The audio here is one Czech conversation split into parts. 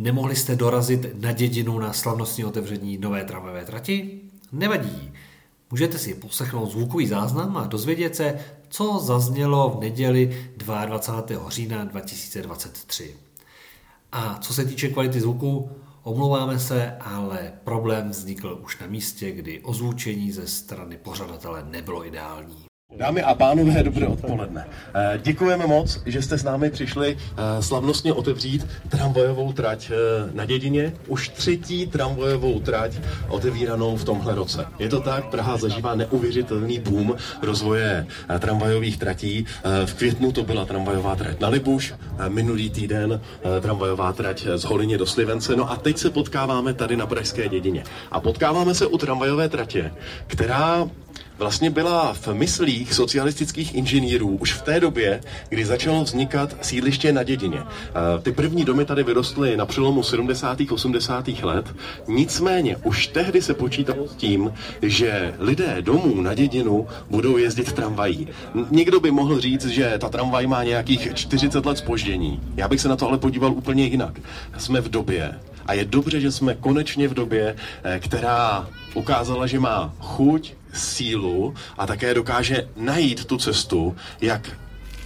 Nemohli jste dorazit na dědinu na slavnostní otevření nové tramvajové trati? Nevadí. Můžete si poslechnout zvukový záznam a dozvědět se, co zaznělo v neděli 22. října 2023. A co se týče kvality zvuku, omlouváme se, ale problém vznikl už na místě, kdy ozvučení ze strany pořadatele nebylo ideální. Dámy a pánové, dobré odpoledne. Eh, děkujeme moc, že jste s námi přišli eh, slavnostně otevřít tramvajovou trať eh, na dědině. Už třetí tramvajovou trať otevíranou v tomhle roce. Je to tak, Praha zažívá neuvěřitelný boom rozvoje tramvajových tratí. V květnu to byla tramvajová trať na Libuš, minulý týden tramvajová trať z Holině do Slivence. No a teď se potkáváme tady na Pražské dědině. A potkáváme se u tramvajové tratě, která vlastně byla v myslích socialistických inženýrů už v té době, kdy začalo vznikat sídliště na dědině. Ty první domy tady vyrostly na přelomu 70. 80. let, nicméně už tehdy se počítalo s tím, že lidé domů na dědinu budou jezdit tramvají. Někdo by mohl říct, že ta tramvaj má nějakých 40 let spoždění. Já bych se na to ale podíval úplně jinak. Jsme v době, a je dobře, že jsme konečně v době, eh, která ukázala, že má chuť, sílu a také dokáže najít tu cestu, jak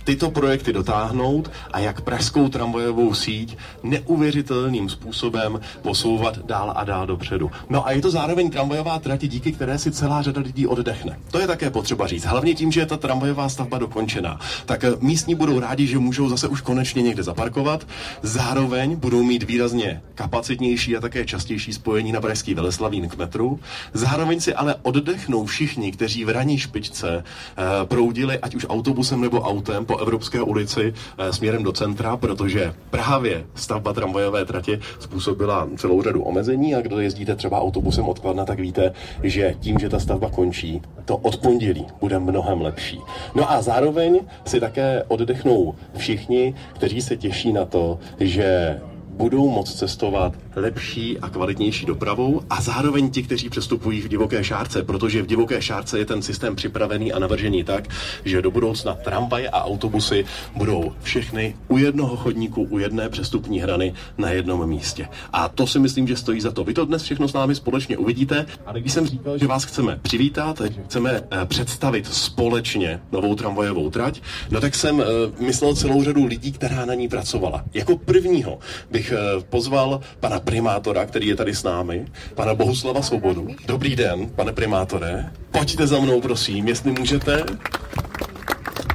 tyto projekty dotáhnout a jak pražskou tramvajovou síť neuvěřitelným způsobem posouvat dál a dál dopředu. No a je to zároveň tramvajová trati, díky které si celá řada lidí oddechne. To je také potřeba říct. Hlavně tím, že je ta tramvajová stavba dokončená. Tak eh, místní budou rádi, že můžou zase už konečně někde zaparkovat. Zároveň budou mít výrazně kapacitnější a také častější spojení na Pražský Veleslavín k metru. Zároveň si ale oddechnou všichni, kteří v raní špičce uh, proudili ať už autobusem nebo autem po Evropské ulici eh, směrem do centra, protože právě stavba tramvajové tratě způsobila celou řadu omezení a kdo jezdíte třeba autobusem od Kladna, tak víte, že tím, že ta stavba končí, to od pondělí bude mnohem lepší. No a zároveň si také oddechnou všichni, kteří se těší na to, že budou moct cestovat lepší a kvalitnější dopravou a zároveň ti, kteří přestupují v divoké šárce, protože v divoké šárce je ten systém připravený a navržený tak, že do budoucna tramvaje a autobusy budou všechny u jednoho chodníku, u jedné přestupní hrany na jednom místě. A to si myslím, že stojí za to. Vy to dnes všechno s námi společně uvidíte. A když jsem říkal, že vás chceme přivítat, že chceme eh, představit společně novou tramvajovou trať, no tak jsem eh, myslel celou řadu lidí, která na ní pracovala. Jako prvního bych eh, pozval pana primátora, který je tady s námi, pana Bohuslava Svobodu. Dobrý den, pane primátore. Pojďte za mnou, prosím, jestli můžete.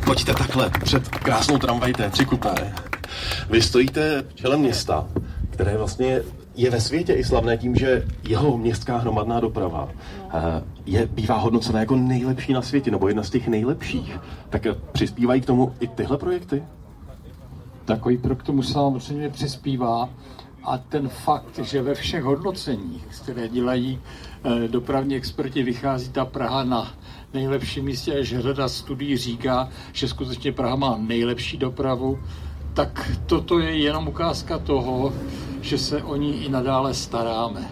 Pojďte takhle před krásnou tramvaj T3 kupé. Vy stojíte čelem města, které vlastně je ve světě i slavné tím, že jeho městská hromadná doprava eh, je, bývá hodnocena jako nejlepší na světě, nebo jedna z těch nejlepších. Tak přispívají k tomu i tyhle projekty? Takový projekt k tomu samozřejmě přispívá a ten fakt, že ve všech hodnoceních, které dělají eh, dopravní experti, vychází ta Praha na nejlepším místě, až řada studií říká, že skutečně Praha má nejlepší dopravu, tak toto je jenom ukázka toho, že se o ní i nadále staráme.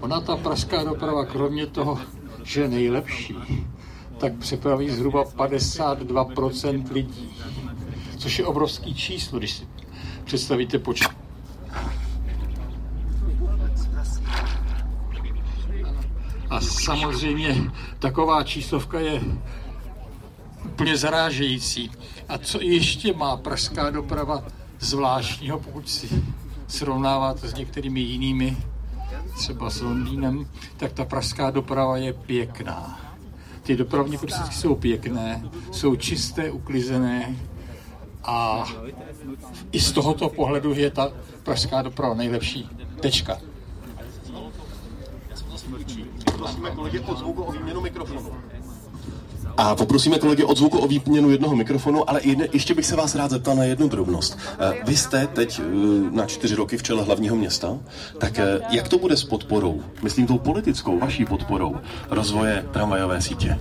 Ona ta pražská doprava, kromě toho, že je nejlepší, tak přepraví zhruba 52% lidí, což je obrovský číslo, když si představíte počet A samozřejmě taková číslovka je úplně zarážející. A co ještě má pražská doprava zvláštního, pokud si srovnáváte s některými jinými, třeba s Londýnem, tak ta pražská doprava je pěkná. Ty dopravní prostředky jsou pěkné, jsou čisté, uklizené a i z tohoto pohledu je ta pražská doprava nejlepší. Tečka. Prosíme kolegy od zvuku o výměnu mikrofonu. A poprosíme kolegy od zvuku o výměnu jednoho mikrofonu, ale jedne, ještě bych se vás rád zeptal na jednu drobnost. Eh, vy jste teď eh, na čtyři roky v čele hlavního města, tak eh, jak to bude s podporou, myslím tou politickou, vaší podporou rozvoje tramvajové sítě?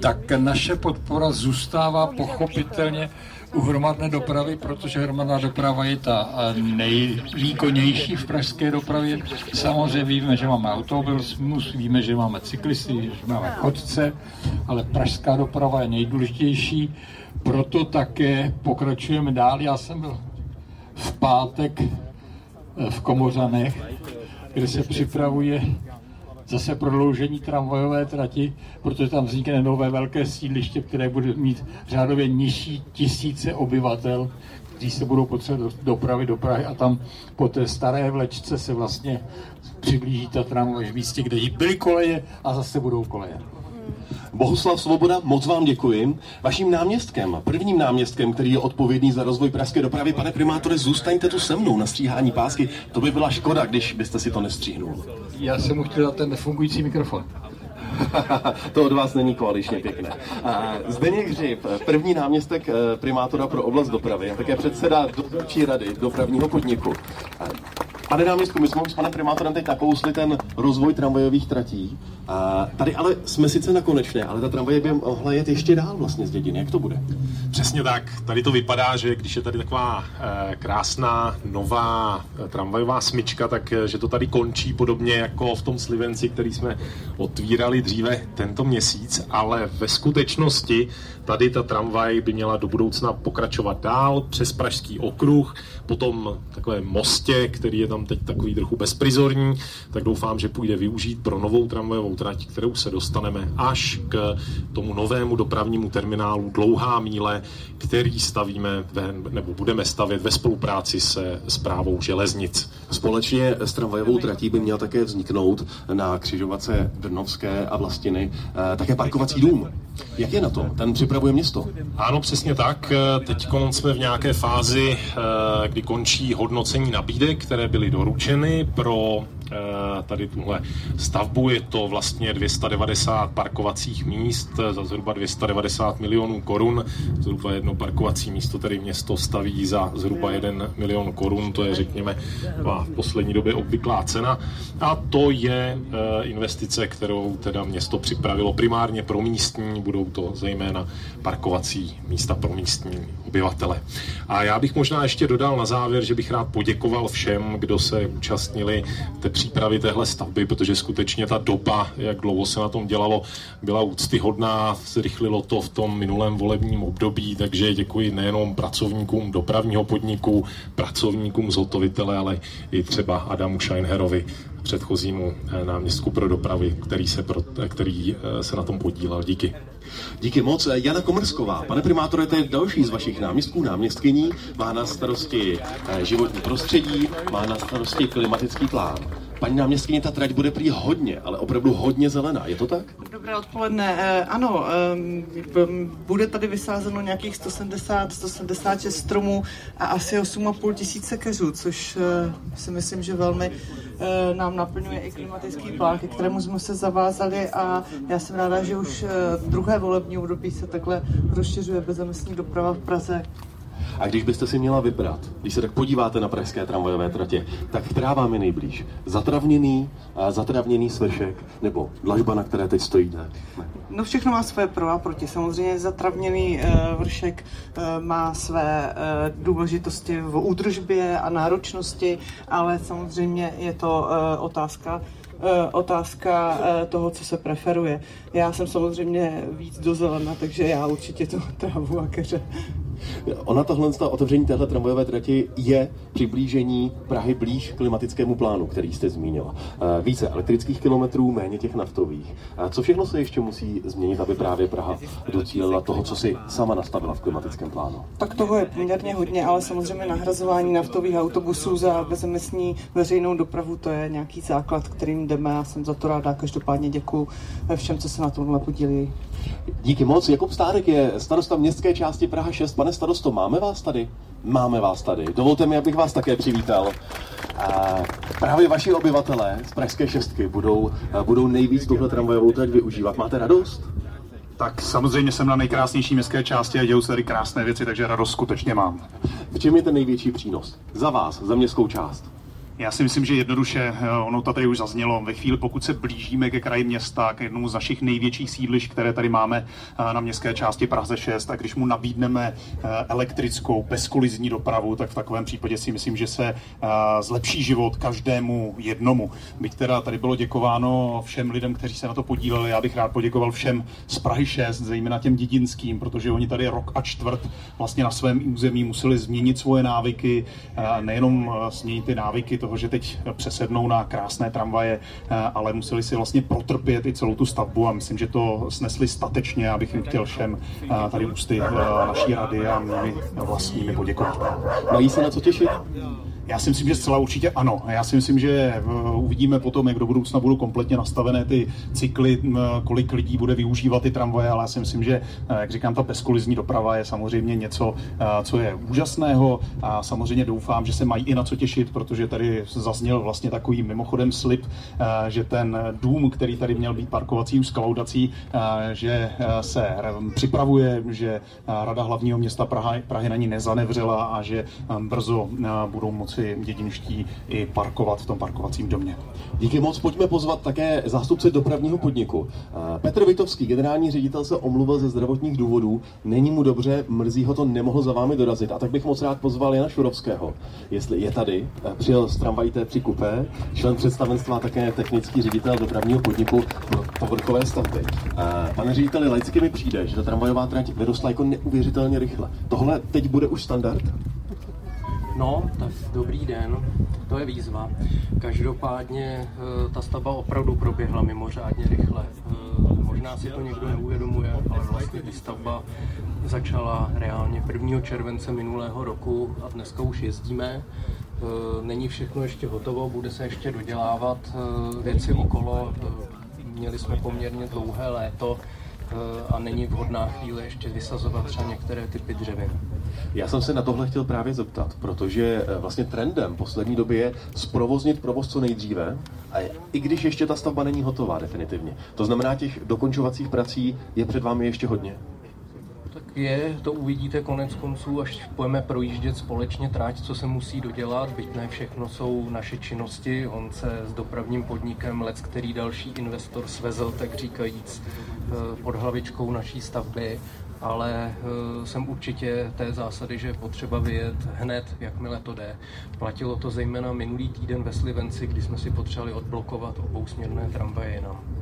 Tak naše podpora zůstává pochopitelně u hromadné dopravy, protože hromadná doprava je ta nejvýkonnější v pražské dopravě. Samozřejmě víme, že máme automobilismus, víme, že máme cyklisty, že máme chodce, ale pražská doprava je nejdůležitější, proto také pokračujeme dál. Já jsem byl v pátek v Komořanech, kde se připravuje zase prodloužení tramvajové trati, protože tam vznikne nové velké sídliště, které bude mít řádově nižší tisíce obyvatel, kteří se budou potřebovat dopravy do Prahy a tam po té staré vlečce se vlastně přiblíží ta tramvaj v místě, kde byly koleje a zase budou koleje. Bohuslav Svoboda, moc vám děkuji. Vaším náměstkem, prvním náměstkem, který je odpovědný za rozvoj pražské dopravy, pane primátore, zůstaňte tu se mnou na stříhání pásky. To by byla škoda, když byste si to nestříhnul. Já jsem mu chtěl dát ten nefungující mikrofon. to od vás není koaličně pěkné. Zdeněk Hřib, první náměstek eh, primátora pro oblast dopravy a také předseda dozorčí rady dopravního podniku. Pane náměstku, my jsme s panem primátorem teď nakousli ten rozvoj tramvajových tratí. A tady ale jsme sice na konečné, ale ta tramvaje by mohla jet ještě dál vlastně z dědiny. Jak to bude? Přesně tak. Tady to vypadá, že když je tady taková e, krásná nová e, tramvajová smyčka, tak e, že to tady končí podobně jako v tom Slivenci, který jsme otvírali dříve tento měsíc, ale ve skutečnosti tady ta tramvaj by měla do budoucna pokračovat dál přes Pražský okruh, potom takové mostě, který je tam teď takový trochu bezprizorní, tak doufám, že půjde využít pro novou tramvajovou trať, kterou se dostaneme až k tomu novému dopravnímu terminálu Dlouhá míle, který stavíme ve, nebo budeme stavět ve spolupráci se zprávou železnic. Společně s tramvajovou tratí by měl také vzniknout na křižovatce Brnovské a Vlastiny eh, také parkovací dům. Jak je na tom? Ten připravuje město? Ano, přesně tak. Teď jsme v nějaké fázi, eh, kdy končí hodnocení nabídek, které byly doručeny pro tady tuhle stavbu. Je to vlastně 290 parkovacích míst za zhruba 290 milionů korun. Zhruba jedno parkovací místo tady město staví za zhruba 1 milion korun. To je, řekněme, v poslední době obvyklá cena. A to je eh, investice, kterou teda město připravilo primárně pro místní. Budou to zejména parkovací místa pro místní obyvatele. A já bych možná ještě dodal na závěr, že bych rád poděkoval všem, kdo se účastnili přípravy téhle stavby, protože skutečně ta doba, jak dlouho se na tom dělalo, byla úctyhodná, zrychlilo to v tom minulém volebním období, takže děkuji nejenom pracovníkům dopravního podniku, pracovníkům zhotovitele, ale i třeba Adamu Scheinherovi, předchozímu eh, náměstku pro dopravy, který se, pro, eh, který eh, se na tom podílel. Díky. Díky moc. Jana Komrsková, pane primátore, to je další z vašich náměstků, náměstkyní, má na starosti životní prostředí, má na starosti klimatický plán. Paní náměstkyně, ta trať bude prý hodně, ale opravdu hodně zelená, je to tak? Dobré odpoledne. Eh, ano, eh, bude tady vysázeno nějakých 170, 176 stromů a asi 8,5 tisíce keřů, což eh, si myslím, že velmi nám naplňuje i klimatický plán, ke kterému jsme se zavázali a já jsem ráda, že už druhé volební období se takhle rozšiřuje bezemisní doprava v Praze a když byste si měla vybrat, když se tak podíváte na pražské tramvajové tratě, tak která vám je nejblíž? Zatravněný, zatravněný svešek nebo dlažba, na které teď stojíte? No všechno má své pro a proti. Samozřejmě zatravněný uh, vršek uh, má své uh, důležitosti v údržbě a náročnosti, ale samozřejmě je to otázka otázka toho, co se preferuje. Já jsem samozřejmě víc do zelena, takže já určitě to travu a keře Ona tohle otevření téhle tramvajové trati je přiblížení Prahy blíž klimatickému plánu, který jste zmínil. Eh, více elektrických kilometrů, méně těch naftových. Co všechno se ještě musí změnit, aby právě Praha docílila toho, co si sama nastavila v klimatickém plánu? Tak toho je poměrně hodně, ale samozřejmě nahrazování naftových autobusů za bezemisní veřejnou dopravu, to je nějaký základ, kterým jdeme. Já jsem za to ráda. Každopádně děkuji všem, co se na tomhle podílí. Díky moc. Jakub Stárek je starosta městské části Praha 6. Pane starosto, máme vás tady? Máme vás tady. Dovolte mi, abych vás také přivítal. A právě vaši obyvatelé z Pražské šestky budou, budou nejvíc tuhle tramvajovou trať využívat. Máte radost? Tak samozřejmě jsem na nejkrásnější městské části a dějou se tady krásné věci, takže radost skutečně mám. V čem je ten největší přínos? Za vás, za městskou část? Já si myslím, že jednoduše, eh, ono to tady už zaznělo, ve chvíli, pokud se blížíme ke kraji města, k jednomu z našich největších sídlišť, které tady máme eh, na městské části Praze 6, a když mu nabídneme eh, elektrickou, bezkolizní dopravu, tak v takovém případě si myslím, že se zlepší život každému jednomu. Byť teda tady bylo děkováno všem lidem, kteří se na to podíleli, já bych rád poděkoval všem z Prahy 6, zejména těm dědinským, protože oni tady rok a čtvrt vlastně na svém území museli změnit svoje návyky, nejenom změnit ty návyky, toho, že teď přesednou na krásné tramvaje, ale museli si vlastně protrpět i celou tu stavbu a myslím, že to snesli statečně, abych jim chtěl všem tady ústy naší rady a mými vlastními poděkovat. Mají se na co těšit? Já si myslím, že zcela určitě ano. Já si myslím, že eh, uvidíme potom, jak do budoucna budou kompletně nastavené ty cykly, kolik lidí bude využívat ty tramvaje, ale já si myslím, že, eh, jak říkám, ta bezkolizní doprava je samozřejmě něco, eh, co je úžasného a samozřejmě doufám, že se mají i na co těšit, protože tady zazněl vlastně takový mimochodem slib, že ten dům, který tady měl být parkovací s kolaudací, že se připravuje, že Rada hlavního města Prahy, Prahy na ní nezanevřela a že brzo budou moci moci dědinští i parkovat v tom parkovacím domě. Díky moc, pojďme pozvat také zástupce dopravního podniku. Petr Vitovský, generální ředitel, se omluvil ze zdravotních důvodů. Není mu dobře, mrzí ho to, nemohl za vámi dorazit. A tak bych moc rád pozval Jana Šurovského, jestli je tady. Přijel z tramvají T3 Coupé, člen představenstva také technický ředitel dopravního podniku povrchové stavby. Pane řediteli, laicky mi přijde, že ta tramvajová trať vyrostla jako neuvěřitelně rychle. Tohle teď bude už standard? No, tak dobrý den, to je výzva. Každopádně eh, ta stavba opravdu proběhla mimořádně rychle. Eh, možná si to někdo neuvědomuje, ale vlastně výstavba začala reálně 1. července minulého roku a dneska už jezdíme. Eh, není všechno ještě hotovo, bude se ještě dodělávat věci okolo. Měli jsme poměrně dlouhé léto, a není vhodná chvíle ještě vysazovat třeba některé typy dřevin. Já jsem se na tohle chtěl právě zeptat, protože eh, vlastně trendem poslední doby je zprovoznit provoz co nejdříve, a i když ještě ta stavba není hotová definitivně. To znamená, těch dokončovacích prací je před vámi ještě hodně je, to uvidíte konec konců, až pojeme projíždět společně tráť, co se musí dodělat, byť ne všechno jsou naše činnosti. On se s dopravním podnikem Lec, který další investor svezl, tak říkajíc, eh, pod hlavičkou naší stavby, ale eh, jsem určitě té zásady, že je potřeba vyjet hned, jakmile to jde. Platilo to zejména minulý týden ve Slivenci, kdy jsme si potřebovali odblokovat obousměrné tramvaje jinam.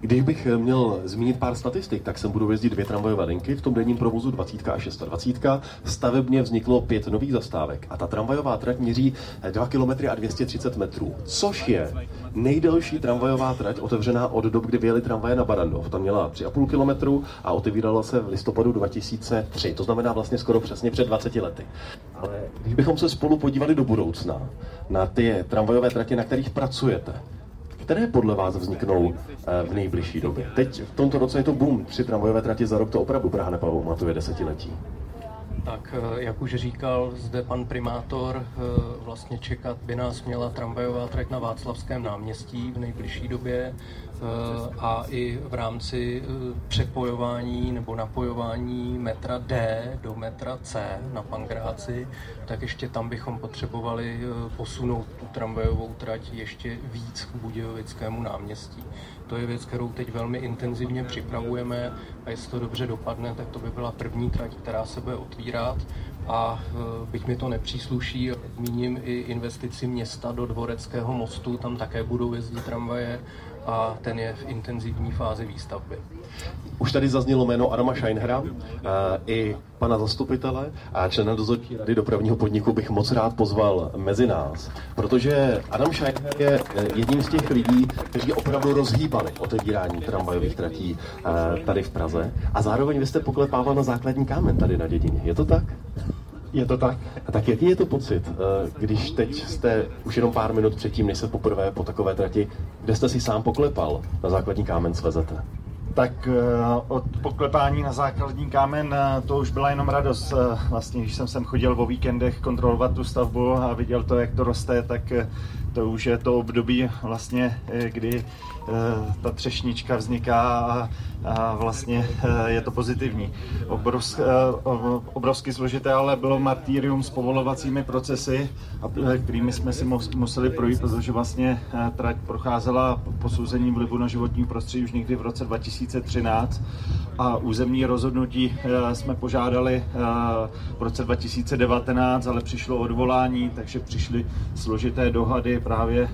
Když bych měl zmínit pár statistik, tak sem budou jezdit dvě tramvajové linky, v tom denním provozu 20 a 26. Stavebně vzniklo pět nových zastávek a ta tramvajová trať měří 2 km a 230 metrů, což je nejdelší tramvajová trať otevřená od dob, kdy vyjeli tramvaje na Barandov. Tam měla 3,5 km a otevírala se v listopadu 2003, to znamená vlastně skoro přesně před 20 lety. Ale když bychom se spolu podívali do budoucna na ty tramvajové tratě, na kterých pracujete, které podle vás vzniknou eh, v nejbližší době? Teď v tomto roce je to boom, tři tramvajové trati za rok, to opravdu Praha nepamatuje desetiletí. Tak, eh, jak už říkal zde pan primátor, eh, vlastně čekat by nás měla tramvajová trať na Václavském náměstí v nejbližší době. Eh, a i v rámci eh, přepojování nebo napojování metra D do metra C na Pangráci, tak ještě tam bychom potřebovali eh, posunout tu tramvajovou trať ještě víc k Budějovickému náměstí. To je věc, kterou teď velmi intenzivně připravujeme a jestli to dobře dopadne, tak to by byla první trať, která se bude otvírat a byť mi to nepřísluší, zmíním i investici města do Dvoreckého mostu, tam také budou jezdit tramvaje a ten je v intenzivní fázi výstavby. Už tady zaznělo jméno Adama Scheinhera, i pana zastupitele a člena dozorčí rady dopravního podniku bych moc rád pozval mezi nás, protože Adam Scheinher je e, jedním z těch lidí, kteří opravdu rozhýbali otevírání tramvajových tratí tady v Praze a zároveň vy jste poklepával na základní kámen tady na dědině. Je to tak? Je to tak. A tak jaký je to pocit, eh, když teď jste už jenom pár minut předtím, než se poprvé po takové trati, kde jste si sám poklepal na základní kámen svezete? Tak eh, od poklepání na základní kámen eh, to už byla jenom radost. Vlastně, když jsem sem chodil o víkendech kontrolovat tu stavbu a viděl to, jak to roste, tak to už je to období vlastně, kdy ta třešnička vzniká a vlastně eh, je to pozitivní. Obrovsk, eh, obrovsky složité ale bylo martýrium s povolovacími procesy, eh, kterými jsme si museli projít, protože vlastně trať procházela posouzením vlivu na životní prostředí už někdy v roce 2013 a územní rozhodnutí jsme požádali v roce 2019, ale přišlo odvolání, takže přišly složité dohady právě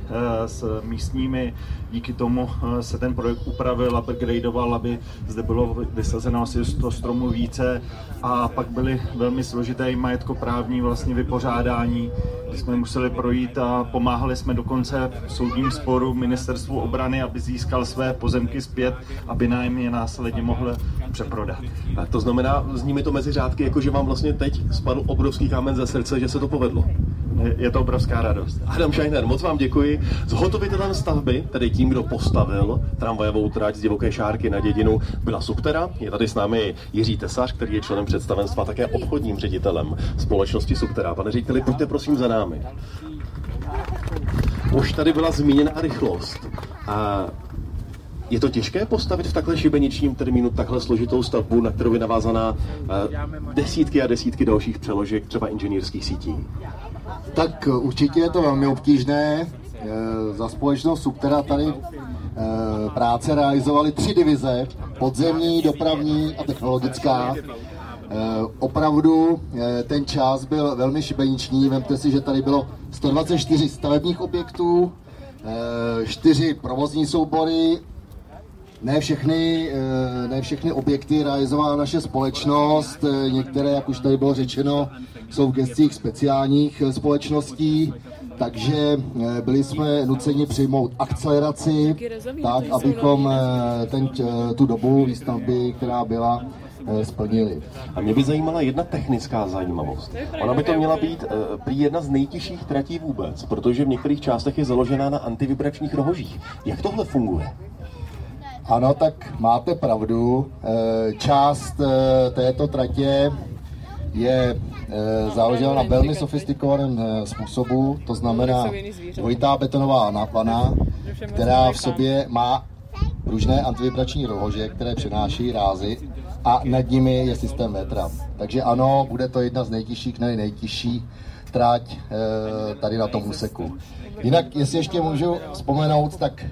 s místními. Díky tomu se ten projekt upravil, upgradeoval, aby zde bylo vysazeno asi 100 stromů více a pak byly velmi složité i majetkoprávní vlastně vypořádání, kdy jsme museli projít a pomáhali jsme dokonce v soudním sporu ministerstvu obrany, aby získal své pozemky zpět, aby nám je následně mohl přeprodat. A to znamená, zní mi to mezi řádky, jako že vám vlastně teď spadl obrovský kámen ze srdce, že se to povedlo. Je to obrovská radost. Adam Scheiner, moc vám děkuji. Zhotovitelem stavby, tedy tím, kdo postavil tramvajovou trať z divoké šárky na dědinu, byla Subtera. Je tady s námi Jiří Tesař, který je členem představenstva, také obchodním ředitelem společnosti Subtera. Pane řediteli, pojďte prosím za námi. Už tady byla zmíněna rychlost. A je to těžké postavit v takhle šibeničním termínu takhle složitou stavbu, na kterou je navázaná desítky a desítky dalších přeložek, třeba inženýrských sítí? Tak určitě je to velmi obtížné. Eh, za společnost Subtera tady eh, práce realizovaly tři divize, podzemní, dopravní a technologická. Eh, opravdu ten čas byl velmi šibeniční. Vemte si, že tady bylo 124 stavebních objektů, čtyři provozní soubory, ne všechny, ne všechny objekty realizovala naše společnost, některé, jak už tady bylo řečeno, jsou v gestích speciálních eh, společností, takže eh, byli jsme nuceni přijmout akceleraci, tak abychom eh, ten, tu dobu výstavby, která byla, splnili. A mě by zajímala jedna technická zajímavost. Ona by to měla být prý jedna z nejtěžších tratí vůbec, protože v některých částech je založená na antivibračních rohožích. Jak tohle funguje? Ano, tak máte pravdu. Část této tratě je e, založena na velmi sofistikovaném způsobu, to znamená dvojitá betonová náplana, která v sobě má pružné antivibrační rohože, které přenáší rázy a nad nimi je systém vetra. Takže ano, bude to jedna z nejtěžších, ne nejtěžší tráť tady na tom úseku. Jinak, jestli ještě můžu vzpomenout, tak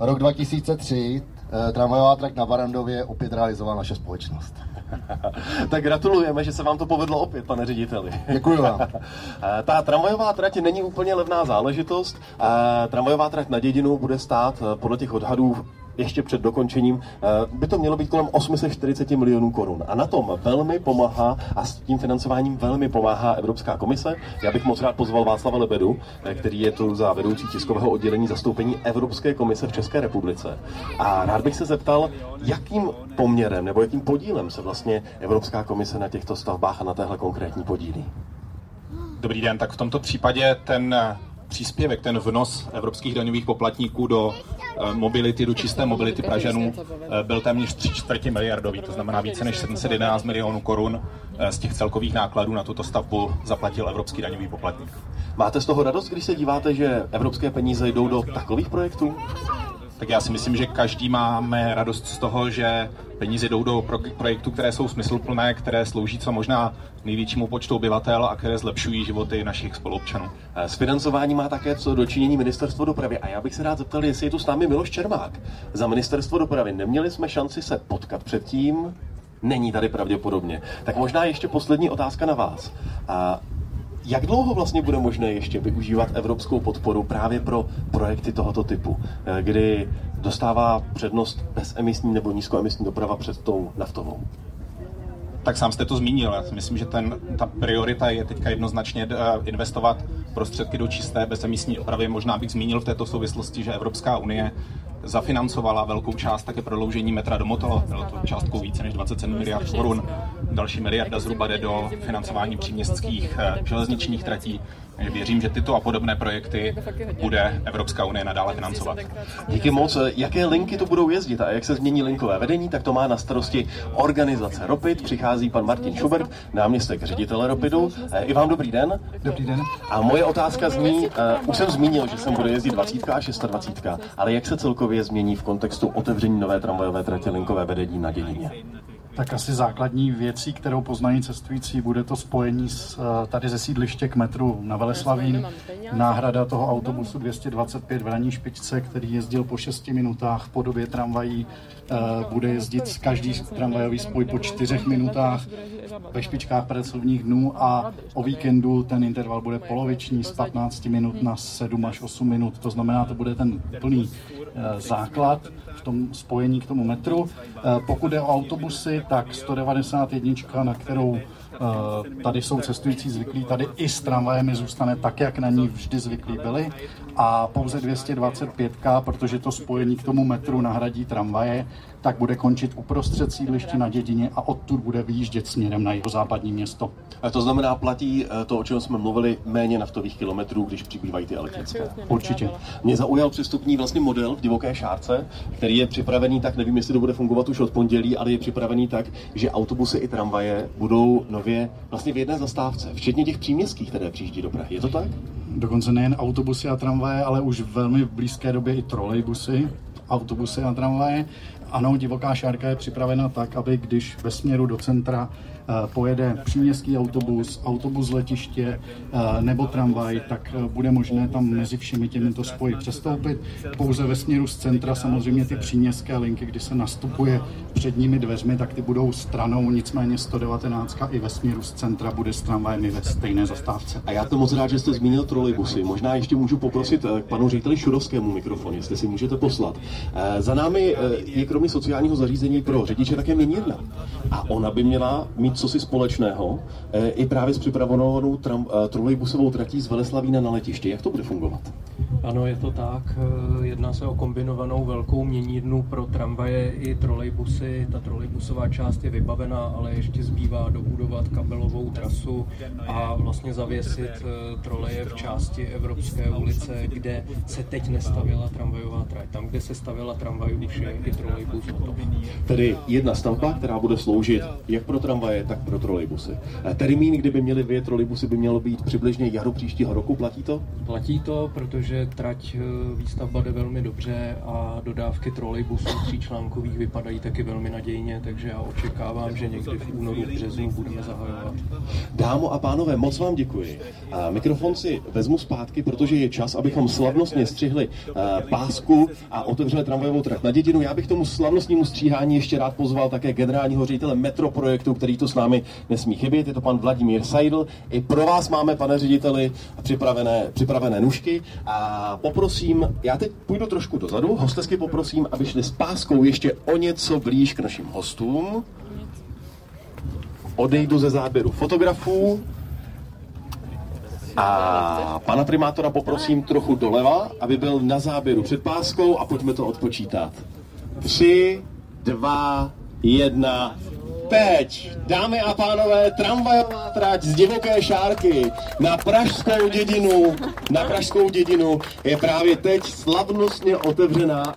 rok 2003 tramvajová trať na Varandově opět realizovala naše společnost. tak gratulujeme, že se vám to povedlo opět, pane řediteli. Děkuji vám. Eh, ta tramvajová trať není úplně levná záležitost. Eh, tramvajová trať na dědinu bude stát eh, podle těch odhadů ještě před dokončením, by to mělo být kolem 840 milionů korun. A na tom velmi pomáhá a s tím financováním velmi pomáhá Evropská komise. Já bych moc rád pozval Václava Lebedu, který je tu za vedoucí tiskového oddělení zastoupení Evropské komise v České republice. A rád bych se zeptal, jakým poměrem nebo jakým podílem se vlastně Evropská komise na těchto stavbách a na téhle konkrétní podílí. Dobrý den, tak v tomto případě ten příspěvek, ten vnos evropských daňových poplatníků do eh, mobility, do čisté mobility Pražanů eh, byl téměř 3 čtvrtě miliardový, to znamená více než 711 milionů korun eh, z těch celkových nákladů na tuto stavbu zaplatil evropský daňový poplatník. Máte z toho radost, když se díváte, že evropské peníze jdou do takových projektů? Tak já si myslím, že každý máme radost z toho, že peníze jdou do projektů, které jsou smysluplné, které slouží co možná největšímu počtu obyvatel a které zlepšují životy našich spoluobčanů. S financováním má také co dočinění ministerstvo dopravy a já bych se rád zeptal, jestli je tu s námi Miloš Čermák. Za ministerstvo dopravy neměli jsme šanci se potkat předtím, není tady pravděpodobně. Tak možná ještě poslední otázka na vás. A jak dlouho vlastně bude možné ještě využívat evropskou podporu právě pro projekty tohoto typu, eh, kdy dostává přednost bezemisní nebo nízkoemisní doprava před tou naftovou? Tak sám jste to zmínil. Já myslím, že ten, ta priorita je teďka jednoznačně eh, investovat prostředky do čisté bezemisní dopravy. Možná bych zmínil v této souvislosti, že Evropská unie zafinancovala velkou část také prodloužení metra do Motolo. Bylo to částkou více než 27 miliard korun. Další miliarda zhruba jde do financování příměstských eh, železničních tratí. Věřím, že tyto a podobné projekty bude Evropská unie nadále financovat. Díky moc. Jaké linky to budou jezdit a jak se změní linkové vedení, tak to má na starosti organizace Ropid. Přichází pan Martin Schubert, náměstek ředitele Ropidu. Eh, I vám dobrý den. Dobrý den. A moje otázka zní, uh, už jsem zmínil, že sem bude jezdit 20 a 26, ale jak se celkově změní v kontextu otevření nové tramvajové tratě linkové vedení na Dědině? Tak asi základní věcí, kterou poznají cestující, bude to spojení s, eh, tady ze sídliště k metru na Veleslavín, náhrada toho autobusu 225 v ranní špičce, který jezdil po 6 minutách v podobě tramvají, eh, bude jezdit každý tramvajový spoj po 4 minutách ve špičkách pracovních dnů a o víkendu ten interval bude poloviční z 15 minut na 7 až 8 minut. To znamená, to bude ten plný eh, základ tom spojení k tomu metru. Pokud je o autobusy, tak 191, na kterou Tady jsou cestující zvyklí, tady i s tramvajemi zůstane tak, jak na ní vždy zvyklí byli. A pouze 225, protože to spojení k tomu metru nahradí tramvaje, tak bude končit uprostřed sídliště na Dědině a odtud bude vyjíždět směrem na jeho západní město. A to znamená, platí eh, to, o čem jsme mluvili, méně naftových kilometrů, když přibývají ty elektrické. Určitě. Mě zaujal přestupní vlastně model v divoké šárce, který je připravený tak, nevím, jestli to bude fungovat už od pondělí, ale je připravený tak, že autobusy i tramvaje budou nově vlastně v jedné zastávce, včetně těch příměstských, které přijíždí do Prahy. Je to tak? Dokonce nejen autobusy a tramvaje, ale už velmi v blízké době i trolejbusy, autobusy a tramvaje. Ano, divoká šárka je připravena tak, aby když ve směru do centra Eh, pojede příměstský autobus, autobus letiště eh, nebo tramvaj, tak eh, bude možné tam mezi všemi těmito spoji přestoupit. Pouze ve směru z centra samozřejmě ty příměstské linky, kdy se nastupuje předními dveřmi, tak ty budou stranou, nicméně 119 i ve směru z centra bude s tramvajem ve stejné zastávce. A já to moc rád, že jste zmínil trolejbusy. Možná ještě můžu poprosit k panu řediteli Šurovskému mikrofon, jestli si můžete poslat. Za námi je kromě sociálního zařízení pro řidiče také měnírna. A ona by měla mít co si společného eh, i právě s připravovanou tram, eh, trolejbusovou tratí z Veleslavína na letiště. Jak to bude fungovat? Ano, je to tak. Eh, jedná se o kombinovanou velkou měnírnu pro tramvaje i trolejbusy. Ta trolejbusová část je vybavená, ale ještě zbývá dobudovat kabelovou trasu a vlastně zavěsit troleje v části Evropské ulice, kde se teď nestavila tramvajová trať. Tam, kde se stavila tramvaj, už je i trolejbus. Tedy jedna stavba, která bude sloužit jak pro tramvaje, tak pro trolejbusy. Termín, kdyby měli dvě trolejbusy, by mělo být přibližně jaro příštího roku. Platí to? Platí to, protože trať e, výstavba jde velmi dobře a dodávky trolejbusů tříčlánkových vypadají taky velmi nadějně, takže já očekávám, že někdy v únoru, v březnu budeme zahajovat. Dámo a pánové, moc vám děkuji. A mikrofon si vezmu zpátky, protože je čas, abychom slavnostně střihli e, pásku a otevřeli tramvajovou trať na dědinu. Já bych tomu slavnostnímu stříhání ještě rád pozval také generálního ředitele metroprojektu, který tu s námi nesmí chybět, je to pan Vladimír Seidl. I pro vás máme, pane řediteli, připravené, připravené nůžky a poprosím, já teď půjdu trošku dozadu, hostesky poprosím, aby šli s páskou ještě o něco blíž k našim hostům. Odejdu ze záběru fotografů. A pana primátora poprosím trochu doleva, aby byl na záběru před páskou a pojďme to odpočítat. Tři, dva, jedna, teď, dámy a pánové, tramvajová trať z divoké šárky na pražskou dědinu, na pražskou dědinu je právě teď slavnostně otevřená